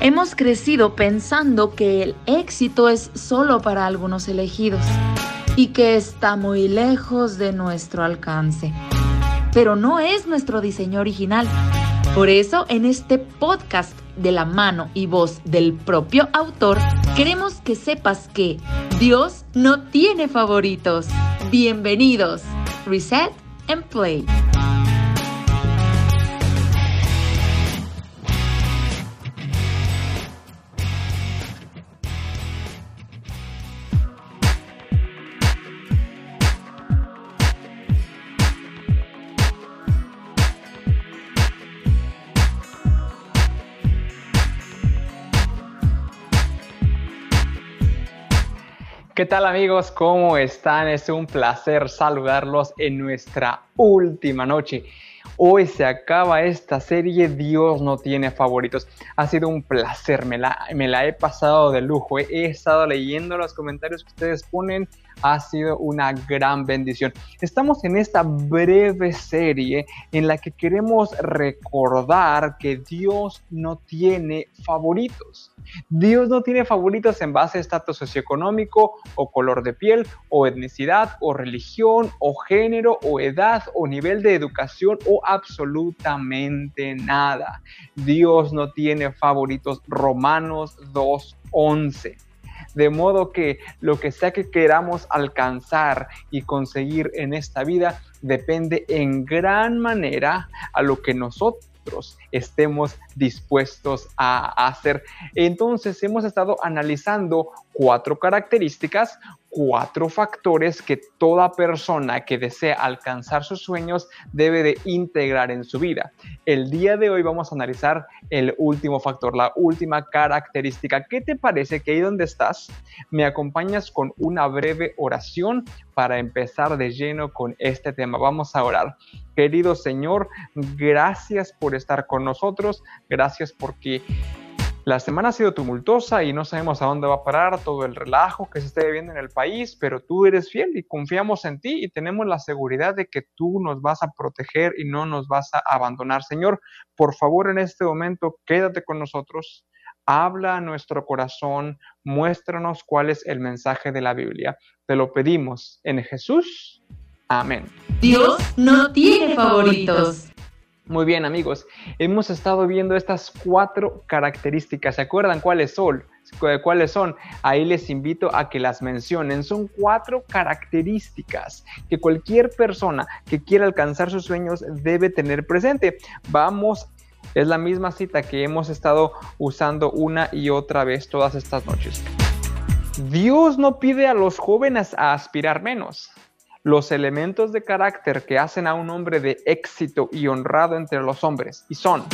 Hemos crecido pensando que el éxito es solo para algunos elegidos y que está muy lejos de nuestro alcance. Pero no es nuestro diseño original. Por eso, en este podcast de la mano y voz del propio autor, queremos que sepas que Dios no tiene favoritos. Bienvenidos. Reset and Play. Tal amigos? ¿Cómo están? Es un placer saludarlos en nuestra última noche. Hoy se acaba esta serie Dios no tiene favoritos. Ha sido un placer, me la, me la he pasado de lujo. He estado leyendo los comentarios que ustedes ponen ha sido una gran bendición. Estamos en esta breve serie en la que queremos recordar que Dios no tiene favoritos. Dios no tiene favoritos en base a estatus socioeconómico o color de piel o etnicidad o religión o género o edad o nivel de educación o absolutamente nada. Dios no tiene favoritos. Romanos 2.11. De modo que lo que sea que queramos alcanzar y conseguir en esta vida depende en gran manera a lo que nosotros estemos dispuestos a hacer. Entonces hemos estado analizando cuatro características, cuatro factores que toda persona que desea alcanzar sus sueños debe de integrar en su vida. El día de hoy vamos a analizar el último factor, la última característica. ¿Qué te parece que ahí donde estás me acompañas con una breve oración para empezar de lleno con este tema? Vamos a orar. Querido Señor, gracias por estar con nosotros, gracias porque la semana ha sido tumultuosa y no sabemos a dónde va a parar todo el relajo que se esté viviendo en el país, pero tú eres fiel y confiamos en ti y tenemos la seguridad de que tú nos vas a proteger y no nos vas a abandonar. Señor, por favor en este momento quédate con nosotros, habla a nuestro corazón, muéstranos cuál es el mensaje de la Biblia. Te lo pedimos en Jesús. Amén. Dios no tiene favoritos. Muy bien amigos, hemos estado viendo estas cuatro características. ¿Se acuerdan cuáles son? Ahí les invito a que las mencionen. Son cuatro características que cualquier persona que quiera alcanzar sus sueños debe tener presente. Vamos, es la misma cita que hemos estado usando una y otra vez todas estas noches. Dios no pide a los jóvenes a aspirar menos los elementos de carácter que hacen a un hombre de éxito y honrado entre los hombres, y son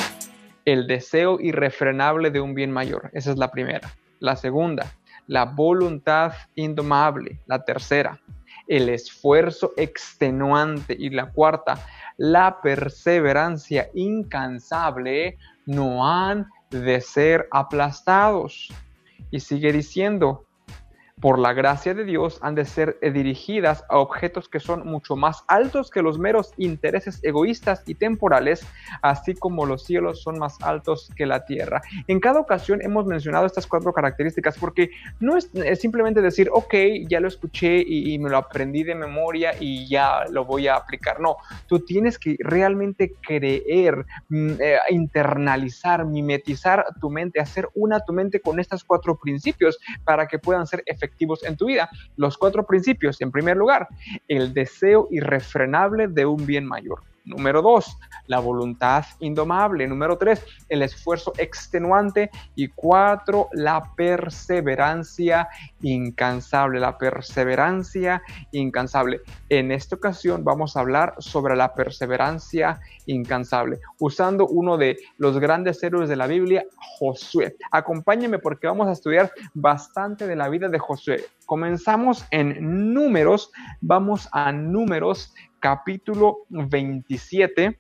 el deseo irrefrenable de un bien mayor, esa es la primera. La segunda, la voluntad indomable, la tercera, el esfuerzo extenuante y la cuarta, la perseverancia incansable, no han de ser aplastados. Y sigue diciendo, por la gracia de Dios, han de ser dirigidas a objetos que son mucho más altos que los meros intereses egoístas y temporales, así como los cielos son más altos que la tierra. En cada ocasión hemos mencionado estas cuatro características porque no es, simplemente decir, ok, ya lo escuché y, me lo aprendí de memoria y ya lo voy a aplicar. No, tú tienes que realmente creer, mm, eh, internalizar, mimetizar tu mente, hacer una tu mente con estos cuatro principios para que puedan ser efectivos en tu vida. Los cuatro principios, en primer lugar, el deseo irrefrenable de un bien mayor. Número dos, la voluntad indomable. Número tres, el esfuerzo extenuante. Y cuatro, la perseverancia incansable. La perseverancia incansable. En esta ocasión vamos a hablar sobre la perseverancia incansable, usando uno de los grandes héroes de la Biblia, Josué. Acompáñenme porque vamos a estudiar bastante de la vida de Josué. Comenzamos en números, vamos a números capítulo 27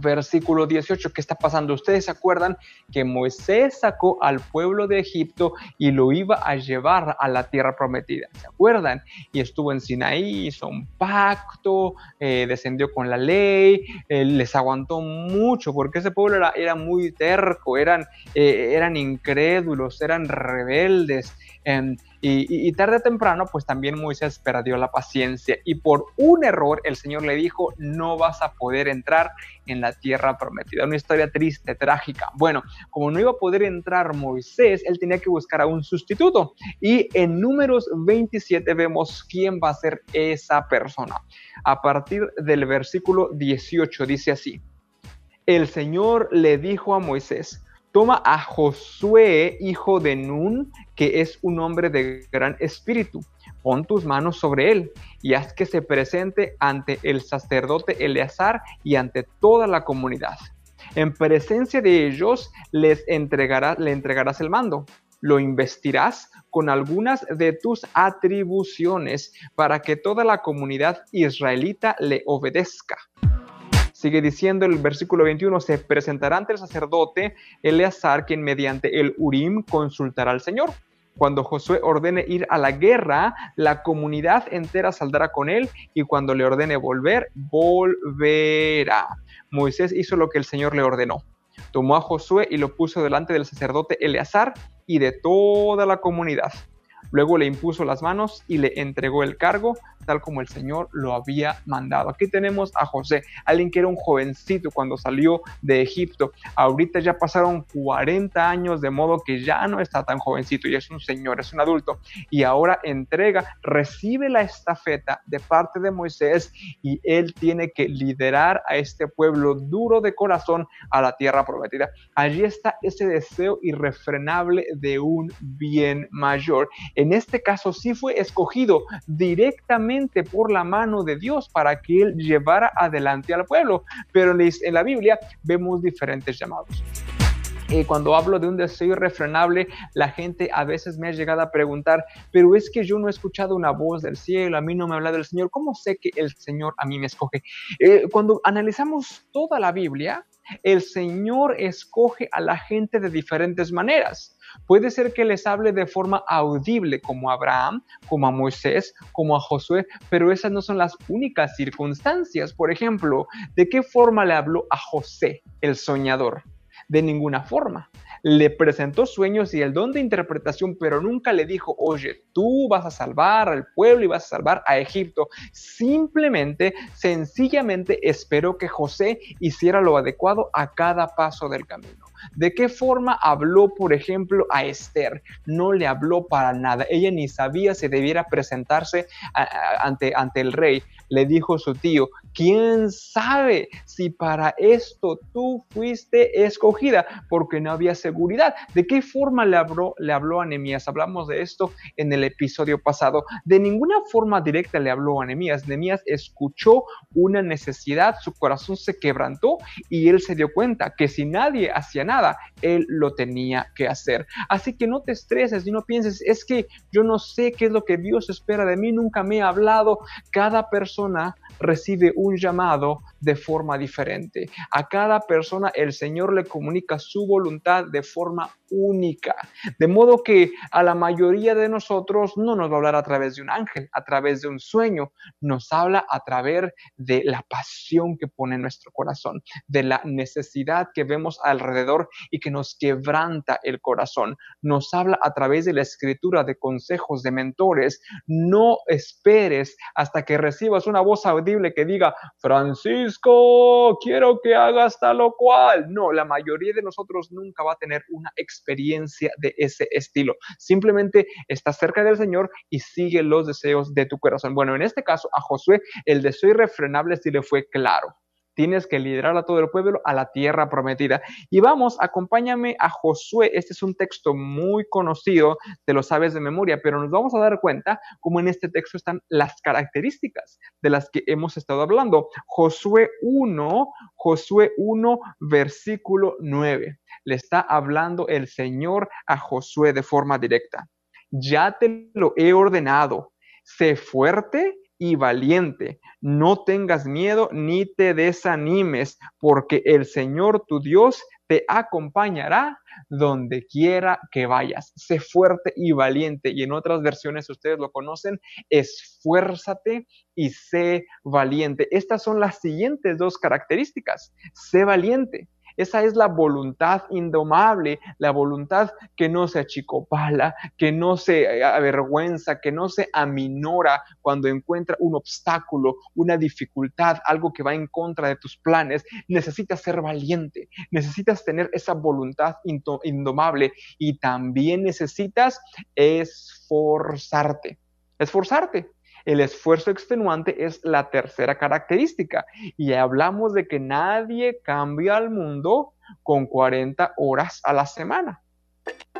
versículo 18, ¿qué está pasando? Ustedes se acuerdan que Moisés sacó al pueblo de Egipto y lo iba a llevar a la tierra prometida, ¿se acuerdan? Y estuvo en Sinaí, hizo un pacto, eh, descendió con la ley, eh, les aguantó mucho porque ese pueblo era, muy terco, eran, eh, eran incrédulos, eran rebeldes. Y, tarde o temprano, pues también Moisés perdió la paciencia y por un error el Señor le dijo, no vas a poder entrar en la tierra prometida. Una historia triste, trágica. Bueno, como no iba a poder entrar Moisés, él tenía que buscar a un sustituto. Y en números 27 vemos quién va a ser esa persona. A partir del versículo 18 dice así. El Señor le dijo a Moisés, toma a Josué, hijo de Nun, que es un hombre de gran espíritu. Pon tus manos sobre él y haz que se presente ante el sacerdote Eleazar y ante toda la comunidad. En presencia de ellos les entregarás, le entregarás el mando. Lo investirás con algunas de tus atribuciones para que toda la comunidad israelita le obedezca. Sigue diciendo el versículo 21, se presentará ante el sacerdote Eleazar, quien mediante el Urim consultará al Señor. Cuando Josué ordene ir a la guerra, la comunidad entera saldrá con él y cuando le ordene volver, volverá. Moisés hizo lo que el Señor le ordenó. Tomó a Josué y lo puso delante del sacerdote Eleazar y de toda la comunidad. Luego le impuso las manos y le entregó el cargo tal como el Señor lo había mandado. Aquí tenemos a José, alguien que era un jovencito cuando salió de Egipto. Ahorita ya pasaron 40 años de modo que ya no está tan jovencito y es un señor, es un adulto. Y ahora entrega, recibe la estafeta de parte de Moisés y él tiene que liderar a este pueblo duro de corazón a la tierra prometida. Allí está ese deseo irrefrenable de un bien mayor. En este caso sí fue escogido directamente por la mano de Dios para que él llevara adelante al pueblo. Pero en la Biblia vemos diferentes llamados. Y cuando hablo de un deseo irrefrenable, la gente a veces me ha llegado a preguntar, pero es que yo no he escuchado una voz del cielo, a mí no me habla del Señor, ¿cómo sé que el Señor a mí me escoge? Eh, cuando analizamos toda la Biblia, el Señor escoge a la gente de diferentes maneras. Puede ser que les hable de forma audible como a Abraham, como a Moisés, como a Josué, pero esas no son las únicas circunstancias. Por ejemplo, ¿de qué forma le habló a José, el soñador? De ninguna forma le presentó sueños y el don de interpretación, pero nunca le dijo, oye, tú vas a salvar al pueblo y vas a salvar a Egipto. Simplemente, sencillamente esperó que José hiciera lo adecuado a cada paso del camino. ¿De qué forma habló, por ejemplo, a Esther? No le habló para nada. Ella ni sabía si debiera presentarse ante, ante el rey. Le dijo su tío, ¿quién sabe si para esto tú fuiste escogida? Porque no había seguridad. ¿De qué forma le habló, a Nehemías? Hablamos de esto en el episodio pasado. De ninguna forma directa le habló a Nehemías. Nehemías escuchó una necesidad, su corazón se quebrantó y él se dio cuenta que si nadie hacía nada, él lo tenía que hacer. Así que no te estreses y no pienses, es que yo no sé qué es lo que Dios espera de mí, nunca me ha hablado. Cada persona recibe un llamado de forma diferente. A cada persona el Señor le comunica su voluntad de forma única. De modo que a la mayoría de nosotros no nos va a hablar a través de un ángel, a través de un sueño, nos habla a través de la pasión que pone en nuestro corazón, de la necesidad que vemos alrededor y que nos quebranta el corazón. Nos habla a través de la escritura, de consejos, de mentores. No esperes hasta que recibas una voz audible que diga, Francisco, quiero que hagas tal o cual. No, la mayoría de nosotros nunca va a tener una experiencia de ese estilo. Simplemente está cerca del Señor y sigue los deseos de tu corazón. Bueno, en este caso, a Josué, el deseo irrefrenable sí le fue claro tienes que liderar a todo el pueblo a la tierra prometida. Y vamos, acompáñame a Josué. Este es un texto muy conocido, te lo sabes de memoria, pero nos vamos a dar cuenta cómo en este texto están las características de las que hemos estado hablando. Josué 1, Josué 1, versículo 9. Le está hablando el Señor a Josué de forma directa. Ya te lo he ordenado. Sé fuerte y valiente. No tengas miedo ni te desanimes, porque el Señor tu Dios te acompañará donde quiera que vayas. Sé fuerte y valiente. Y en otras versiones, ustedes lo conocen, esfuérzate y sé valiente. Estas son las siguientes dos características. Sé valiente. Esa es la voluntad indomable, la voluntad que no se achicopala, que no se eh, avergüenza, que no se aminora cuando encuentra un obstáculo, una dificultad, algo que va en contra de tus planes. Necesitas ser valiente, necesitas tener esa voluntad indomable y también necesitas esforzarte. Esforzarte. El esfuerzo extenuante es la tercera característica y hablamos de que nadie cambia al mundo con 40 horas a la semana.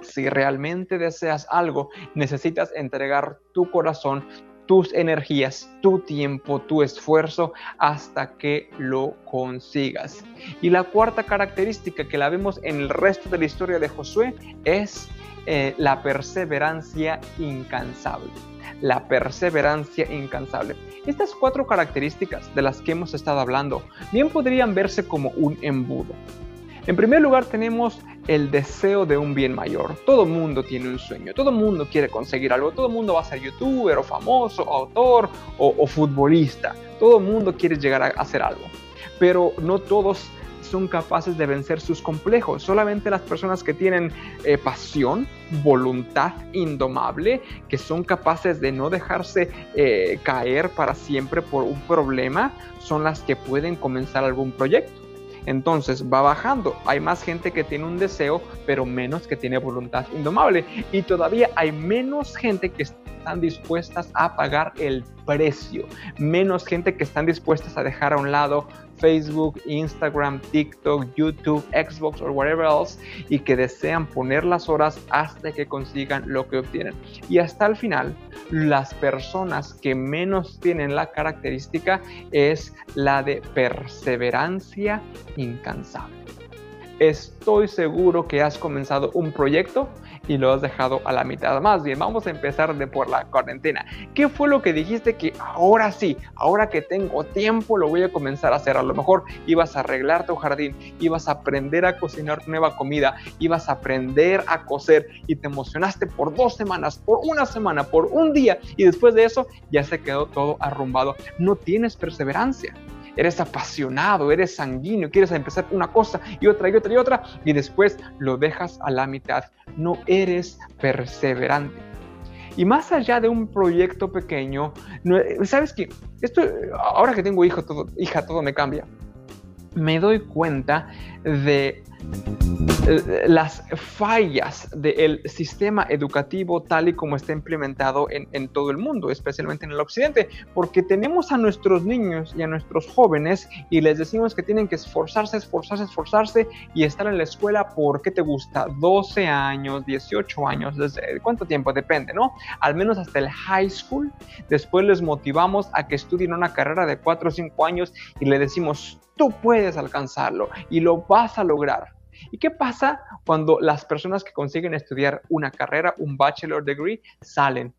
Si realmente deseas algo, necesitas entregar tu corazón, tus energías, tu tiempo, tu esfuerzo hasta que lo consigas. Y la cuarta característica que la vemos en el resto de la historia de Josué es eh, la perseverancia incansable la perseverancia incansable. Estas cuatro características de las que hemos estado hablando bien podrían verse como un embudo. En primer lugar tenemos el deseo de un bien mayor. Todo mundo tiene un sueño, todo mundo quiere conseguir algo, todo mundo va a ser youtuber o famoso, autor o, o futbolista. Todo mundo quiere llegar a hacer algo, pero no todos son capaces de vencer sus complejos. Solamente las personas que tienen eh, pasión, voluntad indomable, que son capaces de no dejarse eh, caer para siempre por un problema, son las que pueden comenzar algún proyecto. Entonces va bajando. Hay más gente que tiene un deseo, pero menos que tiene voluntad indomable. Y todavía hay menos gente que están dispuestas a pagar el precio. Menos gente que están dispuestas a dejar a un lado Facebook, Instagram, TikTok, YouTube, Xbox o whatever else y que desean poner las horas hasta que consigan lo que obtienen. Y hasta el final, las personas que menos tienen la característica es la de perseverancia incansable. Estoy seguro que has comenzado un proyecto y lo has dejado a la mitad. Más bien, vamos a empezar de por la cuarentena. ¿Qué fue lo que dijiste que ahora sí, ahora que tengo tiempo, lo voy a comenzar a hacer? A lo mejor ibas a arreglar tu jardín, ibas a aprender a cocinar nueva comida, ibas a aprender a coser y te emocionaste por dos semanas, por una semana, por un día y después de eso ya se quedó todo arrumbado. No tienes perseverancia eres apasionado, eres sanguíneo, quieres empezar una cosa y otra y otra y otra y después lo dejas a la mitad. No eres perseverante. Y más allá de un proyecto pequeño, ¿sabes qué? Esto, ahora que tengo hijo, todo, hija, todo me cambia. Me doy cuenta de las fallas del sistema educativo tal y como está implementado en, todo el mundo, especialmente en el occidente, porque tenemos a nuestros niños y a nuestros jóvenes y les decimos que tienen que esforzarse, esforzarse, esforzarse y estar en la escuela porque te gusta 12 años, 18 años, desde cuánto tiempo depende, ¿no? Al menos hasta el high school. Después les motivamos a que estudien una carrera de 4 o 5 años y le decimos, tú puedes alcanzarlo y lo vas a lograr. ¿Y qué pasa cuando las personas que consiguen estudiar una carrera, un bachelor degree, salen?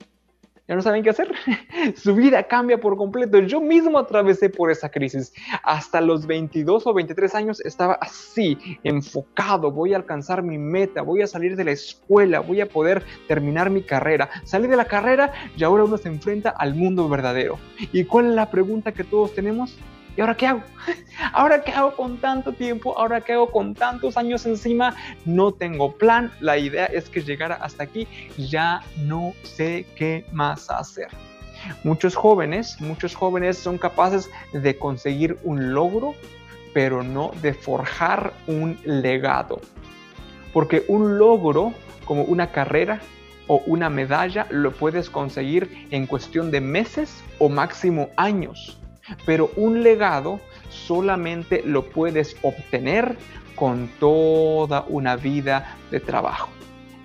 Ya no saben qué hacer. Su vida cambia por completo. Yo mismo atravesé por esa crisis. Hasta los 22 o 23 años estaba así, enfocado. Voy a alcanzar mi meta, voy a salir de la escuela, voy a poder terminar mi carrera. Salí de la carrera y ahora uno se enfrenta al mundo verdadero. ¿Y cuál es la pregunta que todos tenemos? ¿Y ahora qué hago? ¿Ahora qué hago con tanto tiempo? ¿Ahora qué hago con tantos años encima? No tengo plan. La idea es que llegara hasta aquí. Ya no sé qué más hacer. Muchos jóvenes, muchos jóvenes son capaces de conseguir un logro, pero no de forjar un legado. Porque un logro, como una carrera o una medalla, lo puedes conseguir en cuestión de meses o máximo años pero un legado solamente lo puedes obtener con toda una vida de trabajo,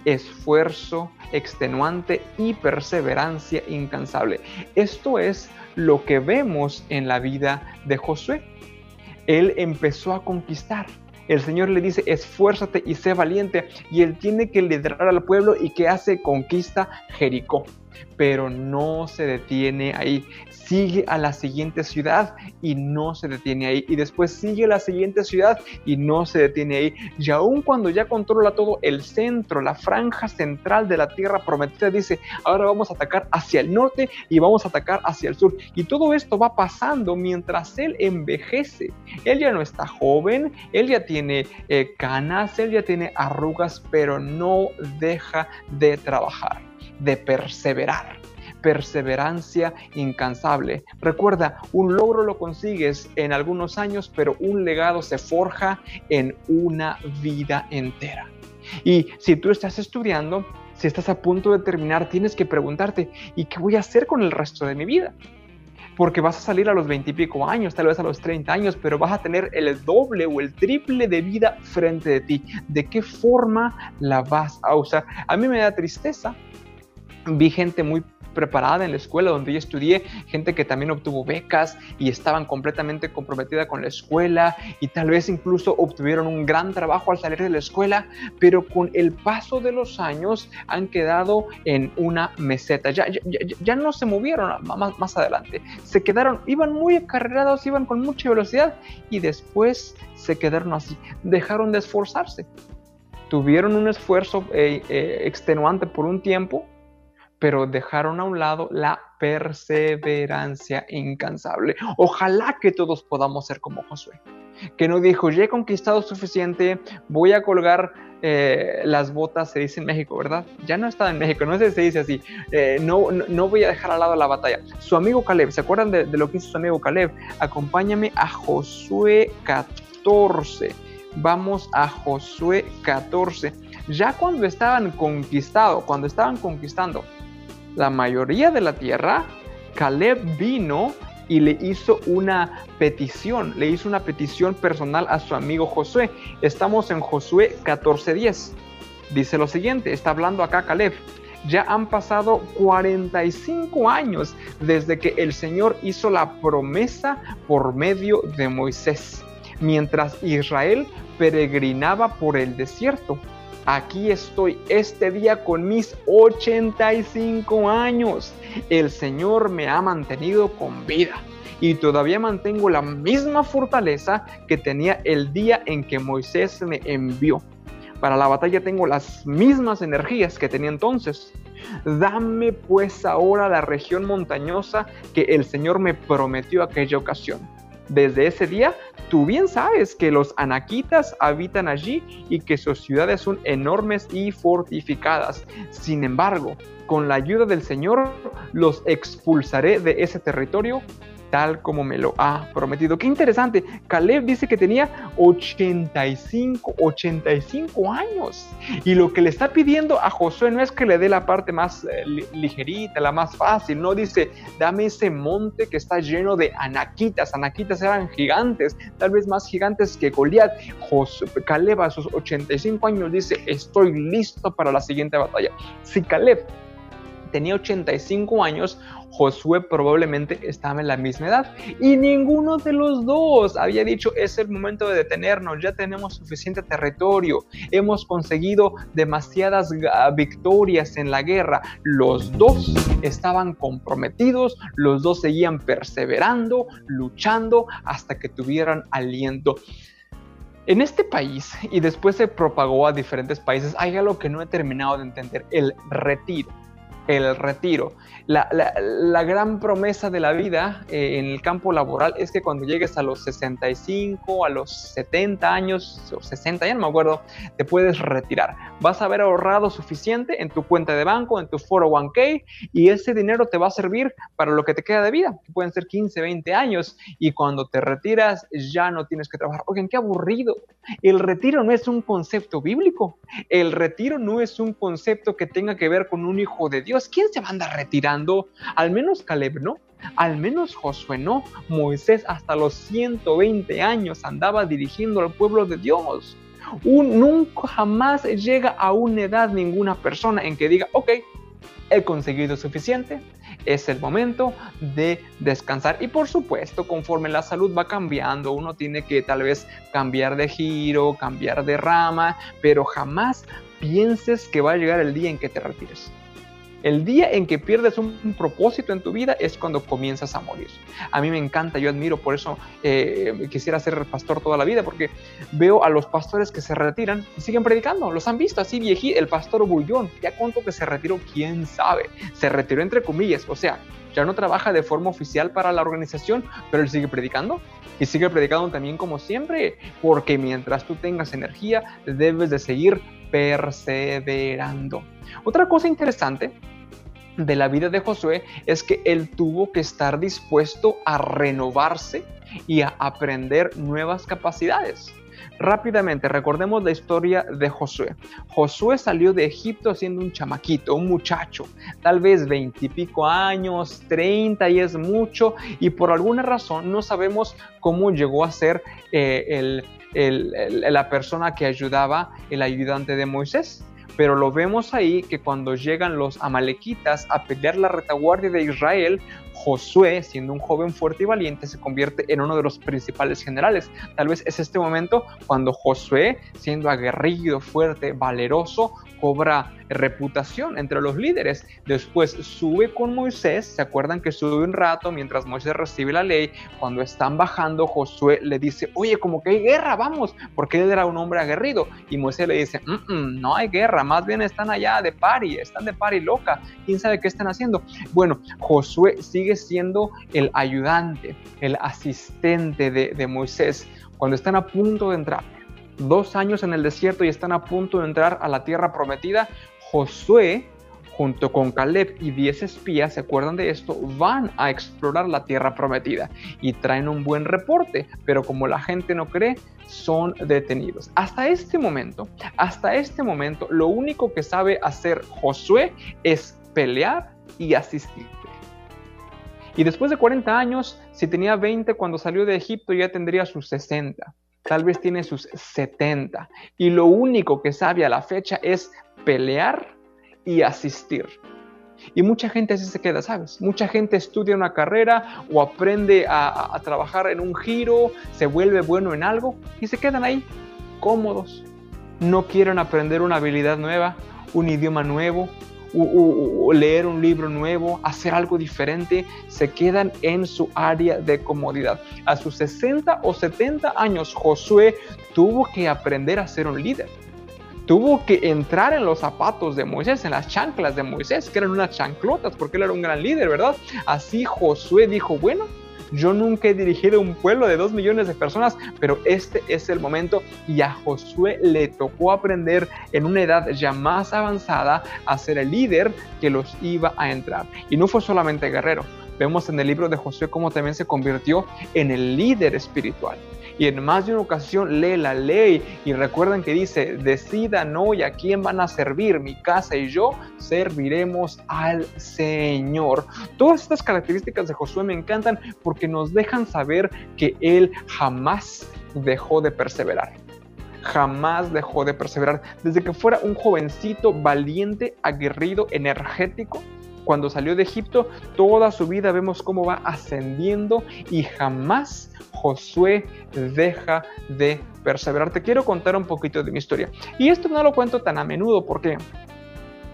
esfuerzo extenuante y perseverancia incansable. Esto es lo que vemos en la vida de Josué. Él empezó a conquistar. El Señor le dice, esfuérzate y sé valiente. Y él tiene que liderar al pueblo y que hace conquista Jericó. Pero no se detiene ahí sigue a la siguiente ciudad y no se detiene ahí. Y después sigue a la siguiente ciudad y no se detiene ahí. Y aún cuando ya controla todo el centro, la franja central de la tierra prometida, dice, ahora vamos a atacar hacia el norte y vamos a atacar hacia el sur. Y todo esto va pasando mientras él envejece. Él ya no está joven, él ya tiene eh, canas, él ya tiene arrugas, pero no deja de trabajar, de perseverar perseverancia incansable. Recuerda, un logro lo consigues en algunos años, pero un legado se forja en una vida entera. Y si tú estás estudiando, si estás a punto de terminar, tienes que preguntarte, ¿y qué voy a hacer con el resto de mi vida? Porque vas a salir a los 20 y pico años, tal vez a los 30 años, pero vas a tener el doble o el triple de vida frente de ti. ¿De qué forma la vas a usar? A mí me da tristeza. Vi gente muy preparada en la escuela donde yo estudié, gente que también obtuvo becas y estaban completamente comprometida con la escuela y tal vez incluso obtuvieron un gran trabajo al salir de la escuela, pero con el paso de los años han quedado en una meseta, ya, ya, no se movieron más, más adelante, se quedaron, iban muy acarreados, iban con mucha velocidad y después se quedaron así, dejaron de esforzarse. Tuvieron un esfuerzo eh, eh, extenuante por un tiempo, pero dejaron a un lado la perseverancia incansable. Ojalá que todos podamos ser como Josué, que no dijo, ya he conquistado suficiente, voy a colgar eh, las botas, se dice en México, ¿verdad? Ya no está en México, no sé si se dice así, eh, no, no, voy a dejar al lado la batalla. Su amigo Caleb, ¿se acuerdan de, de lo que hizo su amigo Caleb? Acompáñame a Josué 14. Vamos a Josué 14. Ya cuando estaban conquistado, cuando estaban conquistando la mayoría de la tierra, Caleb vino y le hizo una petición, le hizo una petición personal a su amigo Josué. Estamos en Josué 14:10. Dice lo siguiente, está hablando acá Caleb. Ya han pasado 45 años desde que el Señor hizo la promesa por medio de Moisés, mientras Israel peregrinaba por el desierto aquí estoy este día con mis 85 años. El Señor me ha mantenido con vida y todavía mantengo la misma fortaleza que tenía el día en que Moisés me envió. Para la batalla tengo las mismas energías que tenía entonces. Dame pues ahora la región montañosa que el Señor me prometió aquella ocasión. Desde ese día Tú bien sabes que los anaquitas habitan allí y que sus ciudades son enormes y fortificadas. Sin embargo, con la ayuda del Señor los expulsaré de ese territorio tal como me lo ha prometido. Qué interesante. Caleb dice que tenía 85, 85 años. Y lo que le está pidiendo a Josué no es que le dé la parte más eh, ligerita, la más fácil. No dice, dame ese monte que está lleno de anaquitas. Anaquitas eran gigantes, tal vez más gigantes que Goliat. Caleb a sus 85 años dice, estoy listo para la siguiente batalla. Si Caleb tenía 85 años, Josué probablemente estaba en la misma edad y ninguno de los dos había dicho es el momento de detenernos, ya tenemos suficiente territorio, hemos conseguido demasiadas ah, victorias en la guerra. Los dos estaban comprometidos, los dos seguían perseverando, luchando hasta que tuvieran aliento. En este país, y después se propagó a diferentes países, hay algo que no he terminado de entender, el retiro el retiro. La, gran promesa de la vida eh, en el campo laboral es que cuando llegues a los 65, a los 70 años, o 60, ya no me acuerdo, te puedes retirar. Vas a haber ahorrado suficiente en tu cuenta de banco, en tu 401k, y ese dinero te va a servir para lo que te queda de vida, que pueden ser 15, 20 años, y cuando te retiras ya no tienes que trabajar. Oigan, qué aburrido. El retiro no es un concepto bíblico. El retiro no es un concepto que tenga que ver con un hijo de Dios ¿quién se va a andar retirando? Al menos Caleb, ¿no? Al menos Josué, ¿no? Moisés hasta los 120 años andaba dirigiendo al pueblo de Dios. nunca jamás llega a una edad ninguna persona en que diga, ok, he conseguido suficiente, es el momento de descansar. Y por supuesto, conforme la salud va cambiando, uno tiene que tal vez cambiar de giro, cambiar de rama, pero jamás pienses que va a llegar el día en que te retires El día en que pierdes un, propósito en tu vida es cuando comienzas a morir. A mí me encanta, yo admiro, por eso eh, quisiera ser pastor toda la vida, porque veo a los pastores que se retiran y siguen predicando. Los han visto así viejito. El pastor Bullón, ya cuánto que se retiró, quién sabe. Se retiró entre comillas, o sea, ya no trabaja de forma oficial para la organización, pero él sigue predicando y sigue predicando también como siempre, porque mientras tú tengas energía, debes de seguir perseverando. Otra cosa interesante de la vida de Josué es que él tuvo que estar dispuesto a renovarse y a aprender nuevas capacidades. Rápidamente, recordemos la historia de Josué. Josué salió de Egipto siendo un chamaquito, un muchacho, tal vez veintipico años, treinta y es mucho, y por alguna razón no sabemos cómo llegó a ser eh, la persona que ayudaba, el ayudante de Moisés. Pero lo vemos ahí que cuando llegan los amalequitas a pelear la retaguardia de Israel, Josué, siendo un joven fuerte y valiente, se convierte en uno de los principales generales. Tal vez es este momento cuando Josué, siendo aguerrido, fuerte, valeroso, cobra reputación entre los líderes. Después sube con Moisés, ¿se acuerdan que sube un rato mientras Moisés recibe la ley? Cuando están bajando, Josué le dice, oye, como que hay guerra, vamos, porque él era un hombre aguerrido. Y Moisés le dice, no hay guerra, más bien están allá de pari, están de pari loca, quién sabe qué están haciendo. Bueno, Josué sigue siendo el ayudante, el asistente de, Moisés cuando están a punto de entrar dos años en el desierto y están a punto de entrar a la tierra prometida, Josué, junto con Caleb y diez espías, ¿se acuerdan de esto? Van a explorar la tierra prometida y traen un buen reporte, pero como la gente no cree, son detenidos. Hasta este momento, hasta este momento, lo único que sabe hacer Josué es pelear y asistir. Y después de 40 años, si tenía 20 cuando salió de Egipto, ya tendría sus 60 tal vez tiene sus 70 y lo único que sabe a la fecha es pelear y asistir. Y mucha gente así se queda, ¿sabes? Mucha gente estudia una carrera o aprende a, trabajar en un giro, se vuelve bueno en algo y se quedan ahí, cómodos. No quieren aprender una habilidad nueva, un idioma nuevo, o, leer un libro nuevo, hacer algo diferente, se quedan en su área de comodidad. A sus 60 o 70 años, Josué tuvo que aprender a ser un líder. Tuvo que entrar en los zapatos de Moisés, en las chanclas de Moisés, que eran unas chanclotas, porque él era un gran líder, ¿verdad? Así Josué dijo, bueno, yo nunca he dirigido un pueblo de dos millones de personas, pero este es el momento y a Josué le tocó aprender en una edad ya más avanzada a ser el líder que los iba a entrar. Y no fue solamente guerrero. Vemos en el libro de Josué cómo también se convirtió en el líder espiritual y en más de una ocasión lee la ley y recuerden que dice, decidan hoy a quién van a servir, mi casa y yo serviremos al Señor. Todas estas características de Josué me encantan porque nos dejan saber que él jamás dejó de perseverar jamás dejó de perseverar. Desde que fuera un jovencito valiente, aguerrido, energético, cuando salió de Egipto, toda su vida vemos cómo va ascendiendo y jamás Josué deja de perseverar. Te quiero contar un poquito de mi historia. Y esto no lo cuento tan a menudo porque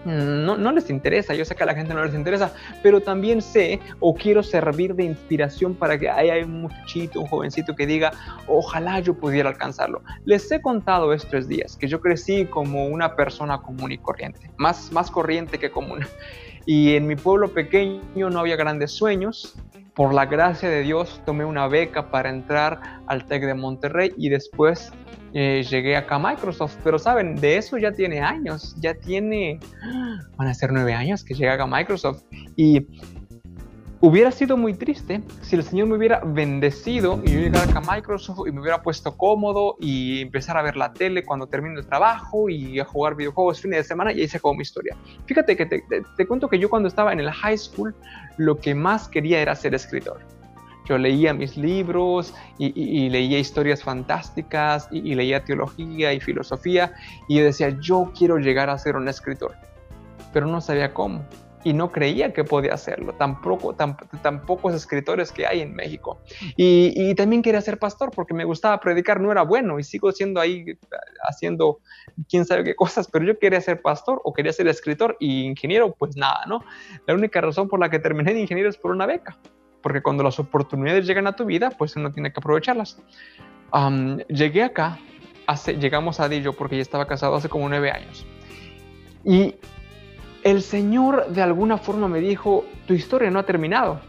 no, no, les interesa, yo sé que a la gente no les interesa, pero también sé o quiero servir de inspiración para que haya un muchachito, un jovencito que diga, ojalá yo pudiera alcanzarlo. Les he contado estos días que yo crecí como una persona común y corriente, más, más corriente que común. Y en mi pueblo pequeño no había grandes sueños, por la gracia de Dios tomé una beca para entrar al TEC de Monterrey y después eh, llegué acá a Microsoft. Pero saben, de eso ya tiene años, ya tiene, van a ser nueve años que llegué acá a Microsoft. Y Hubiera sido muy triste si el Señor me hubiera bendecido y yo llegara acá a Microsoft y me hubiera puesto cómodo y empezar a ver la tele cuando termino el trabajo y a jugar videojuegos fines de semana y ahí se acabó mi historia. Fíjate que te, cuento que yo cuando estaba en el high school lo que más quería era ser escritor. Yo leía mis libros y, leía historias fantásticas y, y leía teología y filosofía y decía, yo quiero llegar a ser un escritor, pero no sabía cómo y no creía que podía hacerlo, tampoco, tan, tan pocos escritores que hay en México. Y, también quería ser pastor porque me gustaba predicar, no era bueno y sigo siendo ahí haciendo quién sabe qué cosas, pero yo quería ser pastor o quería ser escritor y ingeniero, pues nada, ¿no? La única razón por la que terminé de ingeniero es por una beca, porque cuando las oportunidades llegan a tu vida, pues uno tiene que aprovecharlas. llegué acá, hace, llegamos a Dillo porque ya estaba casado hace como nueve años. Y el Señor de alguna forma me dijo, tu historia no ha terminado.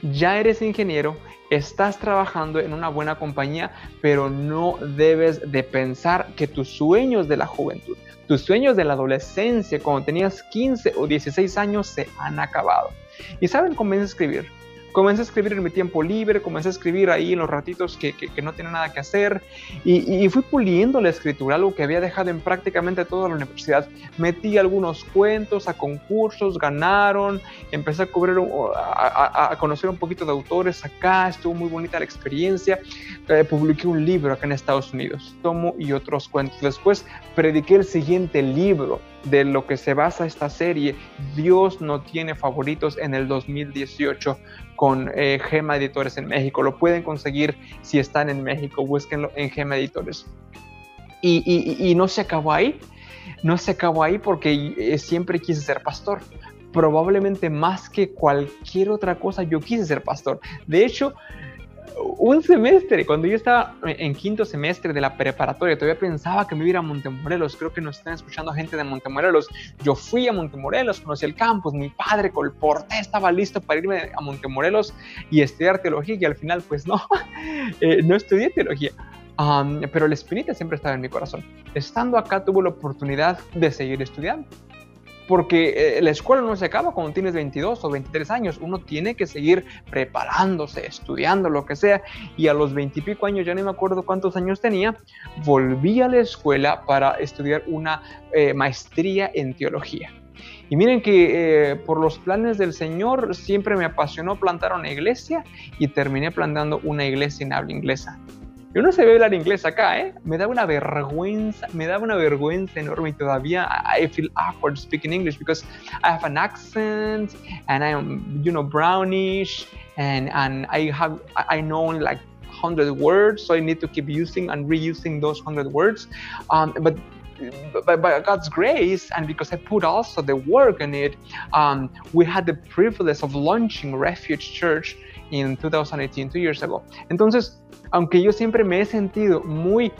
Ya eres ingeniero, estás trabajando en una buena compañía, pero no debes de pensar que tus sueños de la juventud, tus sueños de la adolescencia, cuando tenías 15 o 16 años, se han acabado. ¿Y saben cómo es escribir? Comencé a escribir en mi tiempo libre, comencé a escribir ahí en los ratitos que, no tenía nada que hacer y, fui puliendo la escritura, algo que había dejado en prácticamente toda la universidad. Metí algunos cuentos a concursos, ganaron, empecé a, cubrir, a, conocer un poquito de autores acá, estuvo muy bonita la experiencia. Eh, publiqué un libro acá en Estados Unidos, Tomo y otros cuentos. Después prediqué el siguiente libro de lo que se basa esta serie, Dios no tiene favoritos en el 2018 con eh, Gema Editores en México. Lo pueden conseguir si están en México, búsquenlo en Gema Editores. Y, no se acabó ahí, no se acabó ahí porque eh, siempre quise ser pastor. Probablemente más que cualquier otra cosa yo quise ser pastor. De hecho, un semestre, cuando yo estaba en quinto semestre de la preparatoria, todavía pensaba que me iba a Montemorelos. Creo que nos están escuchando gente de Montemorelos. Yo fui a Montemorelos, conocí el campus, mi padre colporté, estaba listo para irme a Montemorelos y estudiar teología y al final pues no, eh, no estudié teología. pero la espinita siempre estaba en mi corazón. Estando acá tuve la oportunidad de seguir estudiando porque eh, la escuela no se acaba cuando tienes 22 o 23 años, uno tiene que seguir preparándose, estudiando, lo que sea, y a los 20 y pico años, ya no me acuerdo cuántos años tenía, volví a la escuela para estudiar una eh, maestría en teología. Y miren que eh, por los planes del Señor siempre me apasionó plantar una iglesia y terminé plantando una iglesia en habla inglesa. Yo no sé hablar inglés acá, ¿eh? Me da una vergüenza, me da una vergüenza enorme y todavía I feel awkward speaking English because I have an accent and I am, you know, brownish and and I have I know like hundred words, so I need to keep using and reusing those hundred words. Um, but by, by, God's grace, and because I put also the work in it, um, we had the privilege of launching Refuge Church in 2018, two years ago. Entonces, aunque yo siempre me he sentido muy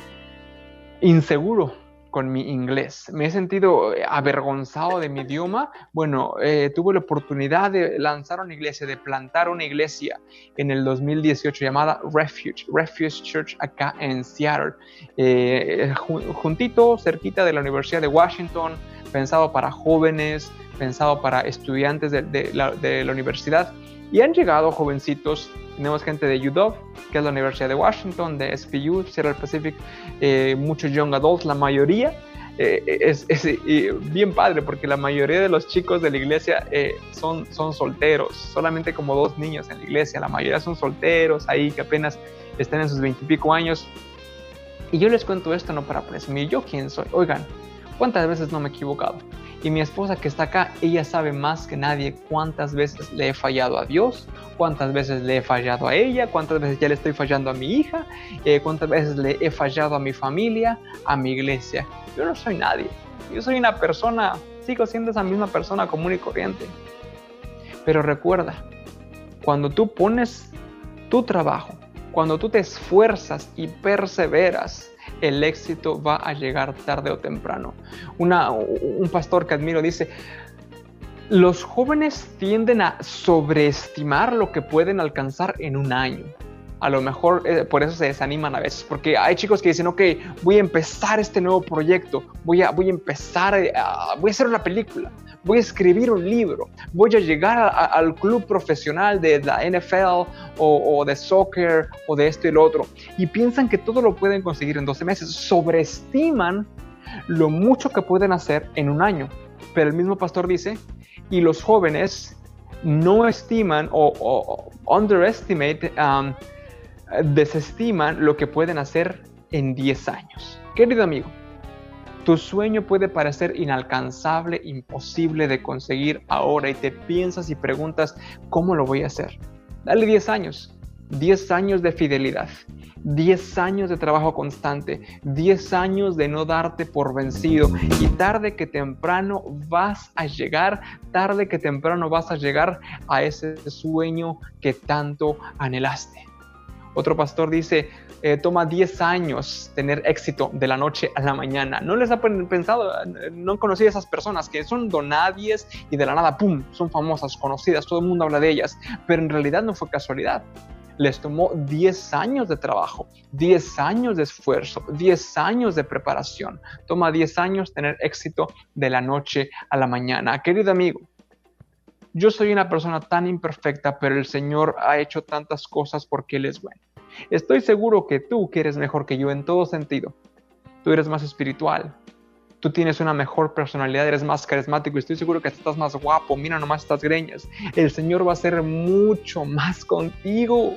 inseguro con mi inglés, me he sentido eh, avergonzado de mi idioma, bueno, eh, tuve la oportunidad de lanzar una iglesia, de plantar una iglesia en el 2018 llamada Refuge, Refuge Church acá en Seattle, eh, juntito, cerquita de la Universidad de Washington, pensado para jóvenes, pensado para estudiantes de la universidad. Y han llegado jovencitos, tenemos gente de UW, que es la Universidad de Washington, de SPU, Sierra Pacific, eh, muchos young adults, la mayoría. Eh, es, bien padre porque la mayoría de los chicos de la iglesia eh, son, son solteros, solamente como dos niños en la iglesia, la mayoría son solteros ahí que apenas están en sus veintipico años. Y yo les cuento esto no para presumir yo quién soy. Oigan, ¿cuántas veces no me he equivocado? Y mi esposa que está acá, ella sabe más que nadie cuántas veces le he fallado a Dios, cuántas veces le he fallado a ella, cuántas veces ya le estoy fallando a mi hija, eh, cuántas veces le he fallado a mi familia, a mi iglesia. Yo no soy nadie. Yo soy una persona, sigo siendo esa misma persona común y corriente. Pero recuerda, cuando tú pones tu trabajo, cuando tú te esfuerzas y perseveras, el éxito va a llegar tarde o temprano. un pastor que admiro dice, los jóvenes tienden a sobreestimar lo que pueden alcanzar en un año. A lo mejor eh, por eso se desaniman a veces, porque hay chicos que dicen, ok, voy a empezar este nuevo proyecto, voy a, voy a empezar, voy a hacer una película, voy a escribir un libro, voy a llegar al club profesional de la NFL o, de soccer o de esto y lo otro. Y piensan que todo lo pueden conseguir en 12 meses. Sobreestiman lo mucho que pueden hacer en un año. Pero el mismo pastor dice, y los jóvenes no estiman o, underestimate, um, desestiman lo que pueden hacer en 10 años. Querido amigo, Tu sueño puede parecer inalcanzable, imposible de conseguir ahora y te piensas y preguntas, ¿cómo lo voy a hacer? Dale 10 años, 10 años de fidelidad, 10 años de trabajo constante, 10 años de no darte por vencido y tarde que temprano vas a llegar, tarde que temprano vas a llegar a ese sueño que tanto anhelaste. Otro pastor dice, eh, toma 10 años tener éxito de la noche a la mañana. No les ha pensado, no conocí a esas personas que son donadies y de la nada, ¡pum!, son famosas, conocidas, todo el mundo habla de ellas, pero en realidad no fue casualidad. Les tomó 10 años de trabajo, 10 años de esfuerzo, 10 años de preparación. Toma 10 años tener éxito de la noche a la mañana. Querido amigo, yo soy una persona tan imperfecta, pero el Señor ha hecho tantas cosas porque Él es bueno. Estoy seguro que tú, que eres mejor que yo en todo sentido, tú eres más espiritual, tú tienes una mejor personalidad, eres más carismático y estoy seguro que estás más guapo, mira nomás estas greñas. El Señor va a ser mucho más contigo.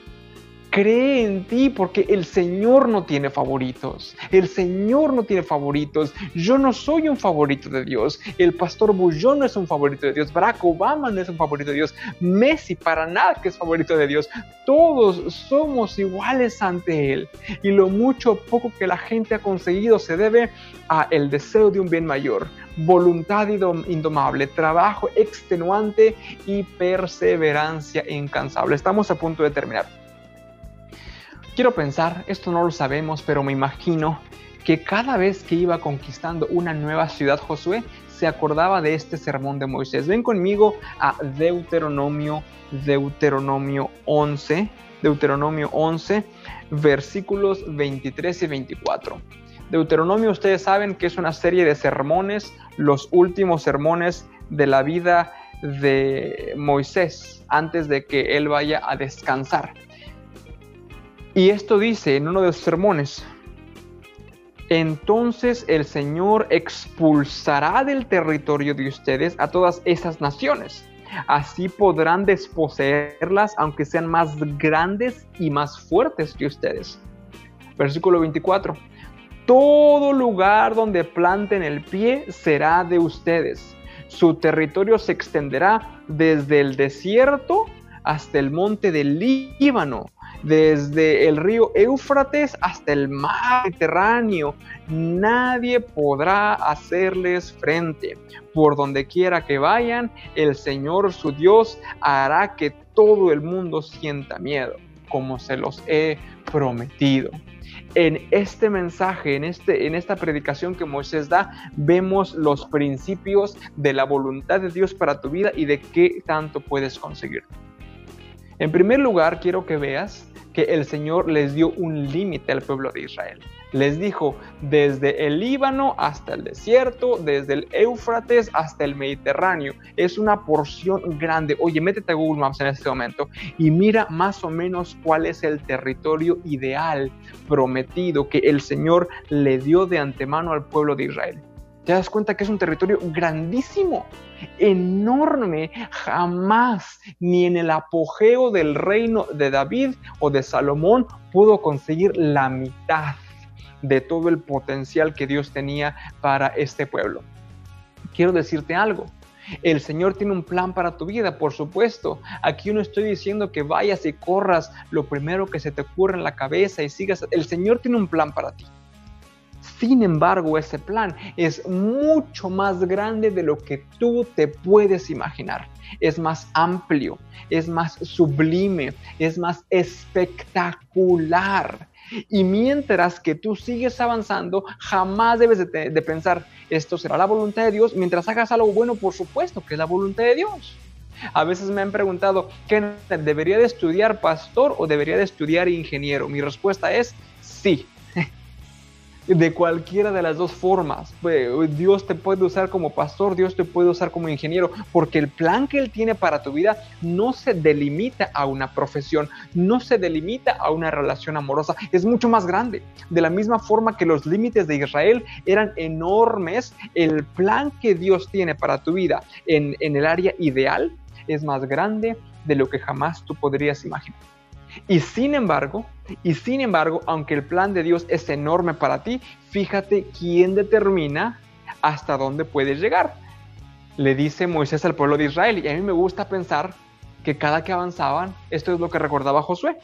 Cree en ti porque el Señor no tiene favoritos. El Señor no tiene favoritos. Yo no soy un favorito de Dios. El pastor Bullón no es un favorito de Dios. Barack Obama no es un favorito de Dios. Messi para nada que es favorito de Dios. Todos somos iguales ante Él. Y lo mucho o poco que la gente ha conseguido se debe a el deseo de un bien mayor voluntad indomable, trabajo extenuante y perseverancia incansable. Estamos a punto de terminar. Quiero pensar, esto no lo sabemos, pero me imagino que cada vez que iba conquistando una nueva ciudad Josué, se acordaba de este sermón de Moisés. Ven conmigo a Deuteronomio, Deuteronomio 11, Deuteronomio 11, versículos 23 y 24. Deuteronomio, ustedes saben que es una serie de sermones, los últimos sermones de la vida de Moisés, antes de que él vaya a descansar. Y esto dice en uno de los sermones, entonces el Señor expulsará del territorio de ustedes a todas esas naciones. Así podrán desposeerlas aunque sean más grandes y más fuertes que ustedes. Versículo 24. Todo lugar donde planten el pie será de ustedes. Su territorio se extenderá desde el desierto hasta el monte del Líbano desde el río Éufrates hasta el mar Mediterráneo. Nadie podrá hacerles frente. Por donde quiera que vayan, el Señor su Dios hará que todo el mundo sienta miedo, como se los he prometido. En este mensaje, en, este, en esta predicación que Moisés da, vemos los principios de la voluntad de Dios para tu vida y de qué tanto puedes conseguir. En primer lugar, quiero que veas que el Señor les dio un límite al pueblo de Israel. Les dijo, desde el Líbano hasta el desierto, desde el Éufrates hasta el Mediterráneo. Es una porción grande. Oye, métete a Google Maps en este momento y mira más o menos cuál es el territorio ideal prometido que el Señor le dio de antemano al pueblo de Israel te das cuenta que es un territorio grandísimo, enorme, jamás ni en el apogeo del reino de David o de Salomón pudo conseguir la mitad de todo el potencial que Dios tenía para este pueblo. Quiero decirte algo, el Señor tiene un plan para tu vida, por supuesto. Aquí no estoy diciendo que vayas y corras lo primero que se te ocurra en la cabeza y sigas. El Señor tiene un plan para ti. Sin embargo, ese plan es mucho más grande de lo que tú te puedes imaginar. Es más amplio, es más sublime, es más espectacular. Y mientras que tú sigues avanzando, jamás debes de, pensar, esto será la voluntad de Dios. Mientras hagas algo bueno, por supuesto que es la voluntad de Dios. A veces me han preguntado, ¿qué debería de estudiar pastor o debería de estudiar ingeniero? Mi respuesta es sí de cualquiera de las dos formas. Dios te puede usar como pastor, Dios te puede usar como ingeniero, porque el plan que Él tiene para tu vida no se delimita a una profesión, no se delimita a una relación amorosa, es mucho más grande. De la misma forma que los límites de Israel eran enormes, el plan que Dios tiene para tu vida en, en el área ideal es más grande de lo que jamás tú podrías imaginar. Y sin embargo, y sin embargo, aunque el plan de Dios es enorme para ti, fíjate quién determina hasta dónde puedes llegar. Le dice Moisés al pueblo de Israel, y a mí me gusta pensar que cada que avanzaban, esto es lo que recordaba Josué.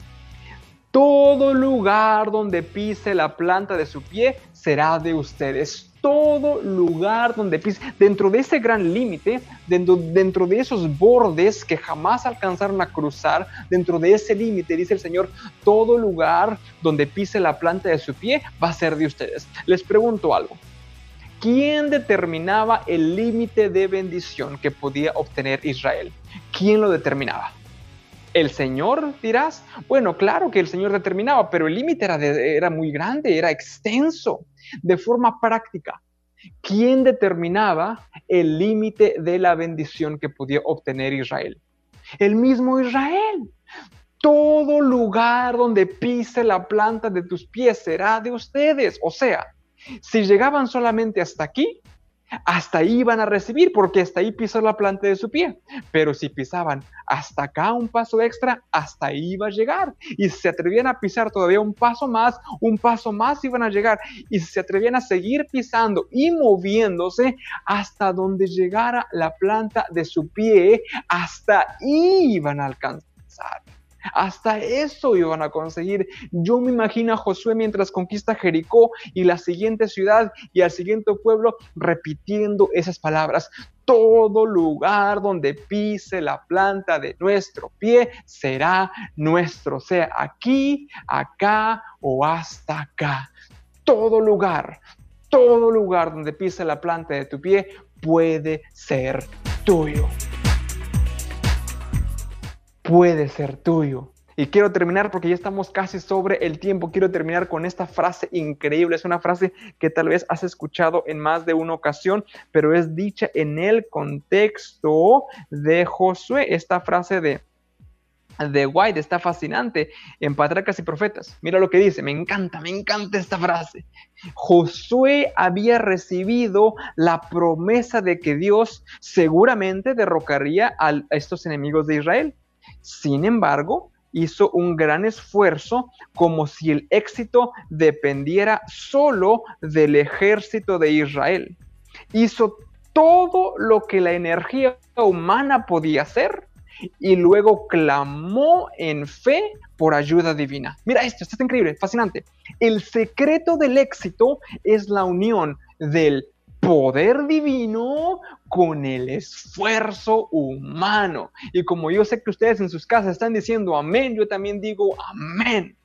Todo lugar donde pise la planta de su pie será de ustedes todo lugar donde pise, dentro de ese gran límite, dentro, dentro de esos bordes que jamás alcanzaron a cruzar, dentro de ese límite, dice el Señor, todo lugar donde pise la planta de su pie va a ser de ustedes. Les pregunto algo. ¿Quién determinaba el límite de bendición que podía obtener Israel? ¿Quién lo determinaba? ¿El Señor dirás? Bueno, claro que el Señor determinaba, pero el límite era, era muy grande, era extenso de forma práctica. ¿Quién determinaba el límite de la bendición que podía obtener Israel? El mismo Israel. Todo lugar donde pise la planta de tus pies será de ustedes. O sea, si llegaban solamente hasta aquí, hasta ahí iban a recibir porque hasta ahí pisó la planta de su pie. Pero si pisaban hasta acá un paso extra, hasta ahí iba a llegar. Y si se atrevían a pisar todavía un paso más, un paso más iban a llegar. Y si se atrevían a seguir pisando y moviéndose hasta donde llegara la planta de su pie, hasta ahí iban a alcanzar. Hasta eso iban a conseguir. Yo me imagino a Josué mientras conquista Jericó y la siguiente ciudad y al siguiente pueblo repitiendo esas palabras. Todo lugar donde pise la planta de nuestro pie será nuestro, sea aquí, acá o hasta acá. Todo lugar, todo lugar donde pise la planta de tu pie puede ser tuyo puede ser tuyo. Y quiero terminar porque ya estamos casi sobre el tiempo. Quiero terminar con esta frase increíble. Es una frase que tal vez has escuchado en más de una ocasión, pero es dicha en el contexto de Josué. Esta frase de, de White está fascinante en Patracas y Profetas. Mira lo que dice, me encanta, me encanta esta frase. Josué había recibido la promesa de que Dios seguramente derrocaría a estos enemigos de Israel. Sin embargo, hizo un gran esfuerzo como si el éxito dependiera solo del ejército de Israel. Hizo todo lo que la energía humana podía hacer y luego clamó en fe por ayuda divina. Mira esto, esto es increíble, fascinante. El secreto del éxito es la unión del poder divino con el esfuerzo humano. Y como yo sé que ustedes en sus casas están diciendo amén, yo también digo amén.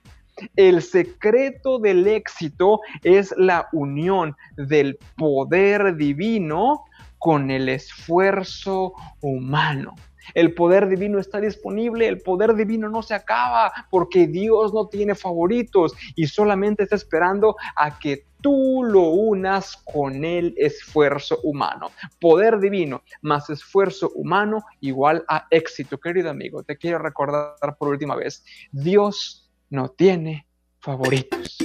El secreto del éxito es la unión del poder divino con el esfuerzo humano. El poder divino está disponible, el poder divino no se acaba porque Dios no tiene favoritos y solamente está esperando a que tú lo unas con el esfuerzo humano. Poder divino más esfuerzo humano igual a éxito. Querido amigo, te quiero recordar por última vez, Dios no tiene favoritos.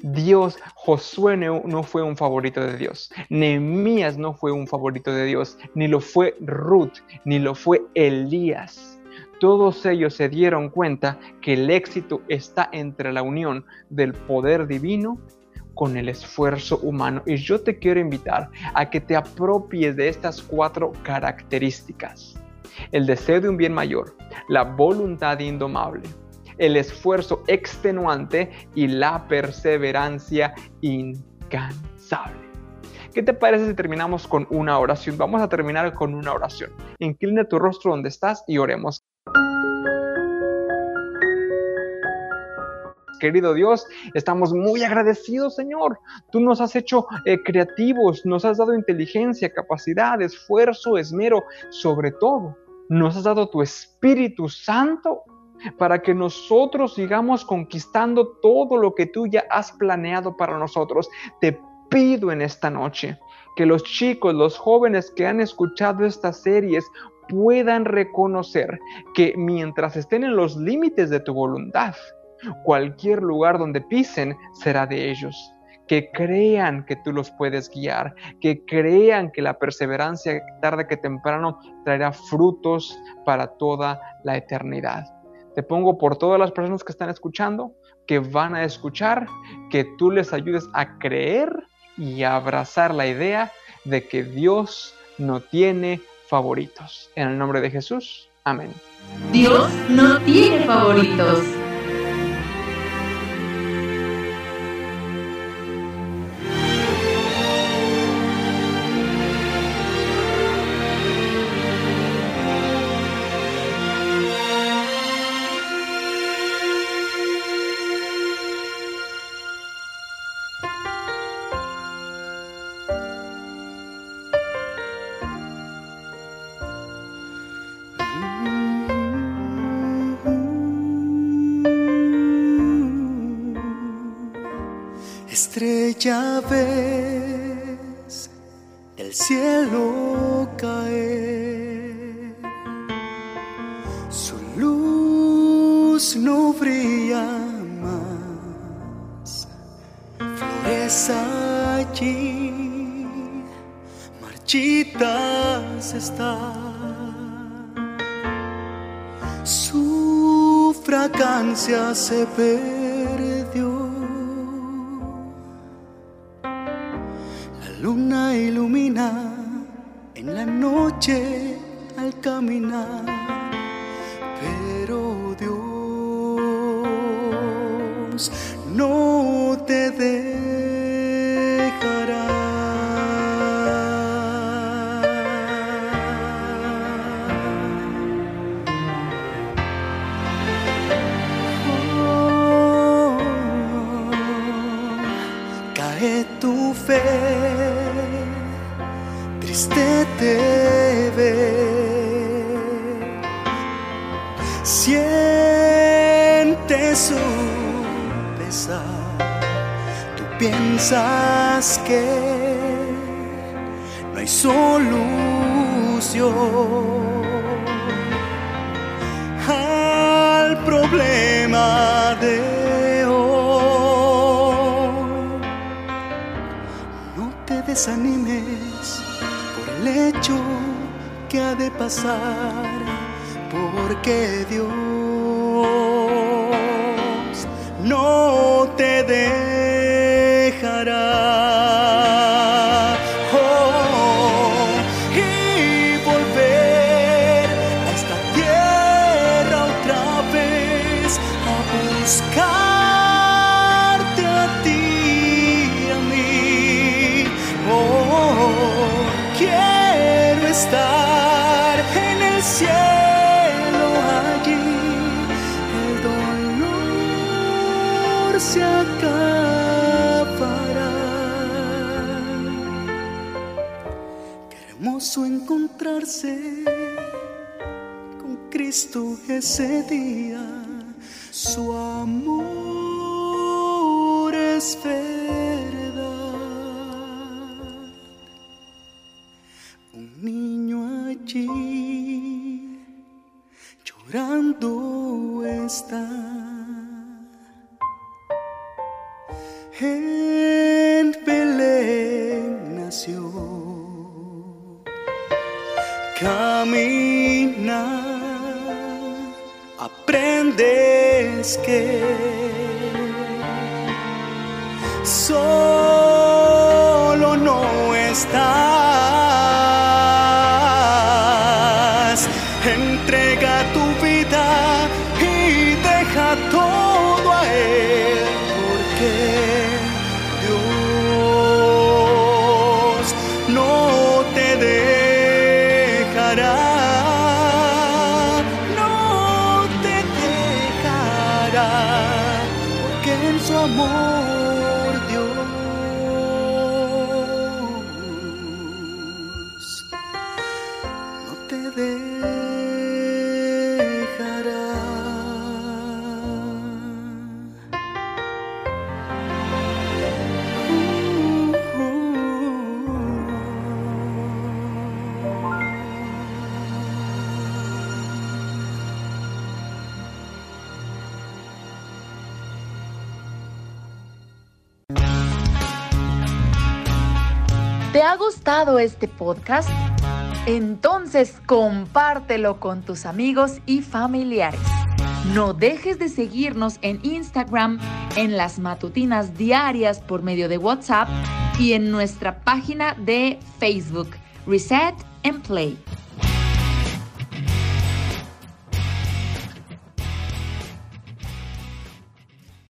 Dios, Josué no fue un favorito de Dios, Nehemías no fue un favorito de Dios, ni lo fue Ruth, ni lo fue Elías. Todos ellos se dieron cuenta que el éxito está entre la unión del poder divino con el esfuerzo humano. Y yo te quiero invitar a que te apropies de estas cuatro características. El deseo de un bien mayor, la voluntad indomable, el esfuerzo extenuante y la perseverancia incansable. ¿Qué te parece si terminamos con una oración? Vamos a terminar con una oración. Inclina tu rostro donde estás y oremos. Querido Dios, estamos muy agradecidos, Señor. Tú nos has hecho eh, creativos, nos has dado inteligencia, capacidad, esfuerzo, esmero, sobre todo, nos has dado tu Espíritu Santo para que nosotros sigamos conquistando todo lo que tú ya has planeado para nosotros. Te pido en esta noche que los chicos, los jóvenes que han escuchado estas series puedan reconocer que mientras estén en los límites de tu voluntad, cualquier lugar donde pisen será de ellos. Que crean que tú los puedes guiar, que crean que la perseverancia tarde que temprano traerá frutos para toda la eternidad. te pongo por todas las personas que están escuchando, que van a escuchar, que tú les ayudes a creer y a abrazar la idea de que Dios no tiene favoritos. En el nombre de Jesús, amén. Dios no tiene favoritos. Marchitas están, su fragancia se perdió. luna ilumina en la noche al caminar, no te ese día. Estás. Este podcast? Entonces compártelo con tus amigos y familiares. No dejes de seguirnos en Instagram, en las matutinas diarias por medio de WhatsApp y en nuestra página de Facebook, Reset and Play.